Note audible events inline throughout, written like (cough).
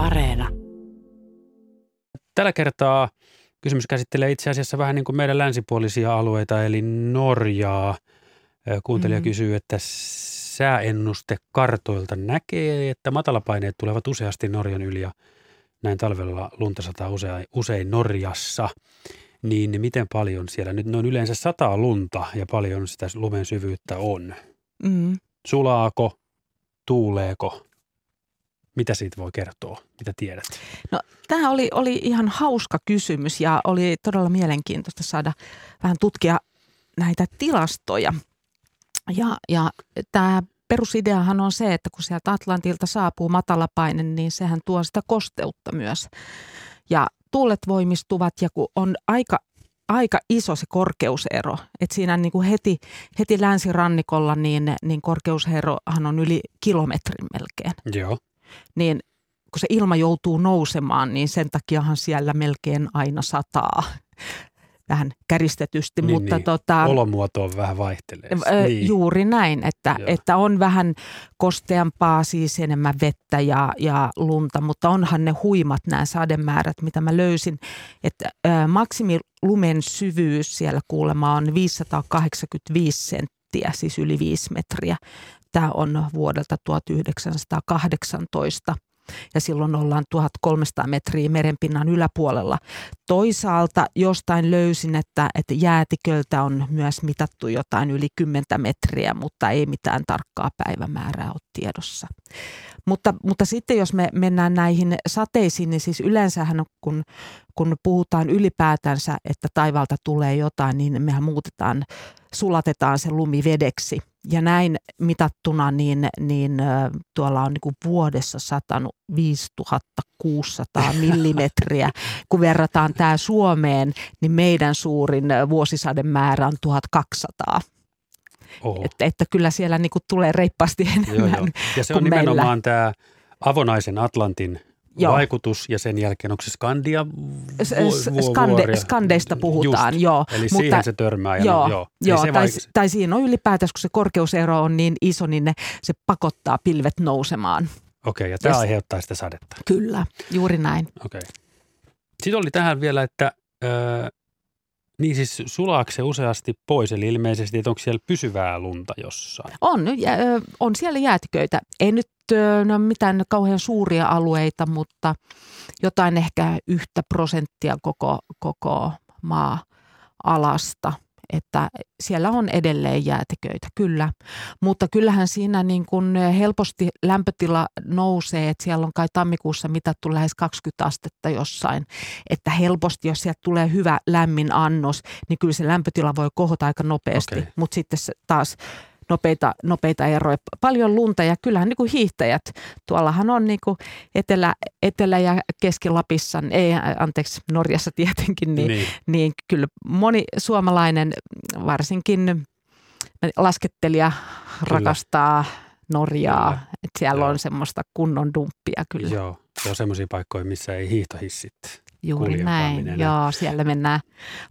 Areena. Tällä kertaa kysymys käsittelee itse asiassa vähän niin kuin meidän länsipuolisia alueita, eli Norjaa. Kuuntelija mm. kysyy, että sääennuste kartoilta näkee, että matalapaineet tulevat useasti Norjan yli ja näin talvella lunta sataa usein, usein Norjassa. Niin miten paljon siellä nyt on yleensä sataa lunta ja paljon sitä lumen syvyyttä on? Mm. Sulaako, tuuleeko, mitä siitä voi kertoa? Mitä tiedät? No, tämä oli, oli ihan hauska kysymys ja oli todella mielenkiintoista saada vähän tutkia näitä tilastoja. Ja, ja tämä perusideahan on se, että kun sieltä Atlantilta saapuu matalapaine, niin sehän tuo sitä kosteutta myös. Ja tuulet voimistuvat ja kun on aika aika iso se korkeusero. Että siinä niin kuin heti, heti länsirannikolla niin, niin korkeuserohan on yli kilometrin melkein. Joo. Niin kun se ilma joutuu nousemaan, niin sen takiahan siellä melkein aina sataa vähän käristetysti. Niin, mutta niin. Tota, Olomuoto on vähän vaihtelee. Ö, niin. Juuri näin, että, että on vähän kosteampaa, siis enemmän vettä ja, ja lunta, mutta onhan ne huimat nämä sademäärät, mitä mä löysin. Että ö, maksimilumen syvyys siellä kuulemma on 585 senttiä, siis yli 5 metriä. Tämä on vuodelta 1918 ja silloin ollaan 1300 metriä merenpinnan yläpuolella. Toisaalta jostain löysin, että, että jäätiköltä on myös mitattu jotain yli 10 metriä, mutta ei mitään tarkkaa päivämäärää ole tiedossa. Mutta, mutta sitten jos me mennään näihin sateisiin, niin siis yleensähän kun, kun puhutaan ylipäätänsä, että taivalta tulee jotain, niin mehän muutetaan, sulatetaan se lumi vedeksi. Ja näin mitattuna, niin, niin tuolla on niin kuin vuodessa satanut 5600 (laughs) millimetriä. Kun verrataan tämä Suomeen, niin meidän suurin vuosisademäärä on 1200. Että, että kyllä siellä niin kuin tulee reippaasti enemmän joo, joo. Ja se on nimenomaan meillä. tämä avonaisen Atlantin Joo. vaikutus ja sen jälkeen onko se Skandia vu- Skande, Skandeista puhutaan, Just, joo. Eli mutta, siihen se törmää. Ja joo, no, joo, joo se tai, tai siinä on ylipäätänsä, kun se korkeusero on niin iso, niin ne, se pakottaa pilvet nousemaan. Okei, okay, ja tämä ja aiheuttaa sitä sadetta. Kyllä, juuri näin. Okei. Okay. Sitten oli tähän vielä, että äh, niin siis sulaako se useasti pois, eli ilmeisesti, että onko siellä pysyvää lunta jossain? On, on siellä jäätiköitä. Ei nyt no, mitään kauhean suuria alueita, mutta jotain ehkä yhtä prosenttia koko, koko maa-alasta – että siellä on edelleen jäätiköitä, kyllä. Mutta kyllähän siinä niin kuin helposti lämpötila nousee, että siellä on kai tammikuussa mitattu lähes 20 astetta jossain. Että helposti, jos sieltä tulee hyvä lämmin annos, niin kyllä se lämpötila voi kohota aika nopeasti. Okay. Mutta sitten taas nopeita, nopeita eroja. Paljon lunta ja kyllähän niin kuin hiihtäjät, tuollahan on niin kuin Etelä, Etelä- ja Keski-Lapissa, ei anteeksi Norjassa tietenkin, niin, niin. niin kyllä moni suomalainen, varsinkin laskettelija kyllä. rakastaa Norjaa, kyllä. että siellä Joo. on semmoista kunnon dumppia kyllä. Joo, on semmoisia paikkoja, missä ei hiihtohissit Juuri näin, joo, siellä mennään,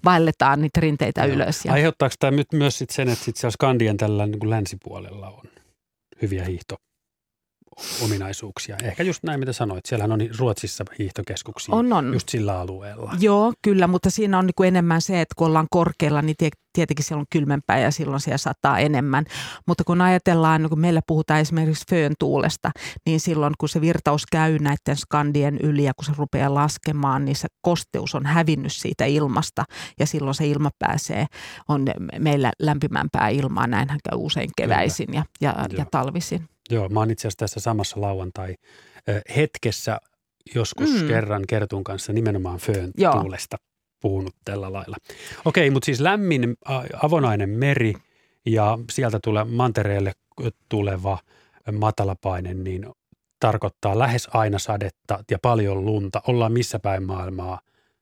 vaelletaan niitä rinteitä joo. ylös. Ja... Aiheuttaako tämä nyt myös sit sen, että sit siellä Skandien tällä niin kuin länsipuolella on hyviä hiihto ominaisuuksia. Ehkä just näin, mitä sanoit. Siellähän on Ruotsissa hiihtokeskuksia on, on. just sillä alueella. Joo, kyllä, mutta siinä on niin kuin enemmän se, että kun ollaan korkealla, niin tietenkin siellä on kylmempää ja silloin siellä sataa enemmän. Mutta kun ajatellaan, niin kun meillä puhutaan esimerkiksi föön tuulesta, niin silloin kun se virtaus käy näiden skandien yli ja kun se rupeaa laskemaan, niin se kosteus on hävinnyt siitä ilmasta ja silloin se ilma pääsee, on meillä lämpimämpää ilmaa. Näinhän käy usein keväisin ja, ja, ja talvisin. Joo, mä oon itse asiassa tässä samassa lauantai hetkessä joskus mm. kerran Kertun kanssa nimenomaan föön Joo. tuulesta puhunut tällä lailla. Okei, mutta siis lämmin avonainen meri ja sieltä tulee mantereelle tuleva matalapaine, niin tarkoittaa lähes aina sadetta ja paljon lunta. Ollaan missä päin maailmaa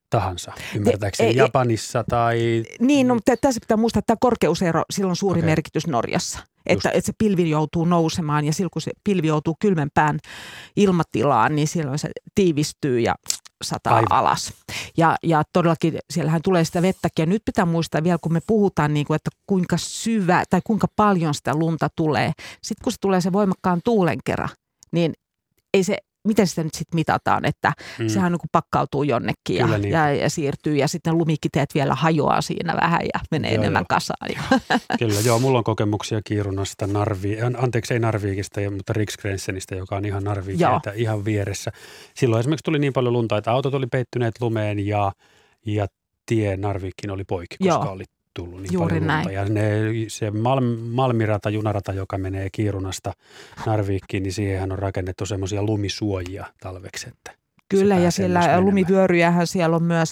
tahansa, ymmärtääkseni Japanissa tai... Niin, no, mutta tässä pitää muistaa, että tämä korkeusero, sillä on suuri okay. merkitys Norjassa. Että, että se pilvi joutuu nousemaan ja silloin kun se pilvi joutuu kylmempään ilmatilaan, niin silloin se tiivistyy ja sataa Aivan. alas. Ja, ja todellakin siellähän tulee sitä vettäkin. Ja nyt pitää muistaa vielä, kun me puhutaan, niin kuin, että kuinka syvä tai kuinka paljon sitä lunta tulee. Sitten kun se tulee se voimakkaan tuulen kerran, niin ei se miten sitä nyt sitten mitataan, että mm. sehän niin kuin pakkautuu jonnekin ja, niin. ja, ja siirtyy ja sitten lumikiteet vielä hajoaa siinä vähän ja menee joo, enemmän joo. kasaan. (laughs) Kyllä, joo, mulla on kokemuksia Kiirunasta, Narvi, anteeksi ei Narviikista, mutta Riksgrensenistä, joka on ihan Narviikeitä ihan vieressä. Silloin esimerkiksi tuli niin paljon lunta, että autot oli peittyneet lumeen ja, ja tie Narviikkiin oli poikki, koska joo. oli tullut niin Juuri paljon näin. Ja ne, se Malm, Malmirata, junarata, joka menee Kiirunasta Narviikkiin, niin siihen on rakennettu semmoisia lumisuojia talveksi, että Kyllä, ja siellä lumivyöryjähän siellä on myös,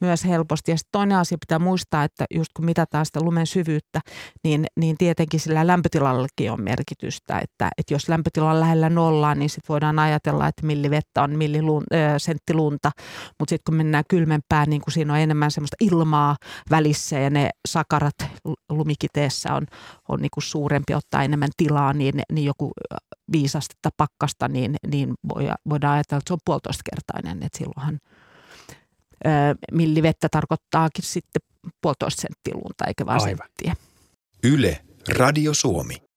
myös helposti. Ja sitten toinen asia pitää muistaa, että just kun mitataan sitä lumen syvyyttä, niin, niin tietenkin sillä lämpötilallekin on merkitystä. Että, että jos lämpötila on lähellä nollaa, niin sitten voidaan ajatella, että millivettä on millisentti lunta. Mutta sitten kun mennään kylmempään, niin kun siinä on enemmän semmoista ilmaa välissä ja ne sakarat lumikiteessä on, on niin kuin suurempi, ottaa enemmän tilaa, niin, niin joku viisastetta pakkasta, niin, niin voidaan ajatella, että se on puolitoista kertainen. Että silloinhan ö, millivettä tarkoittaakin sitten puolitoista senttiä lunta, eikä vaan Aivan. senttiä. Yle, Radio Suomi.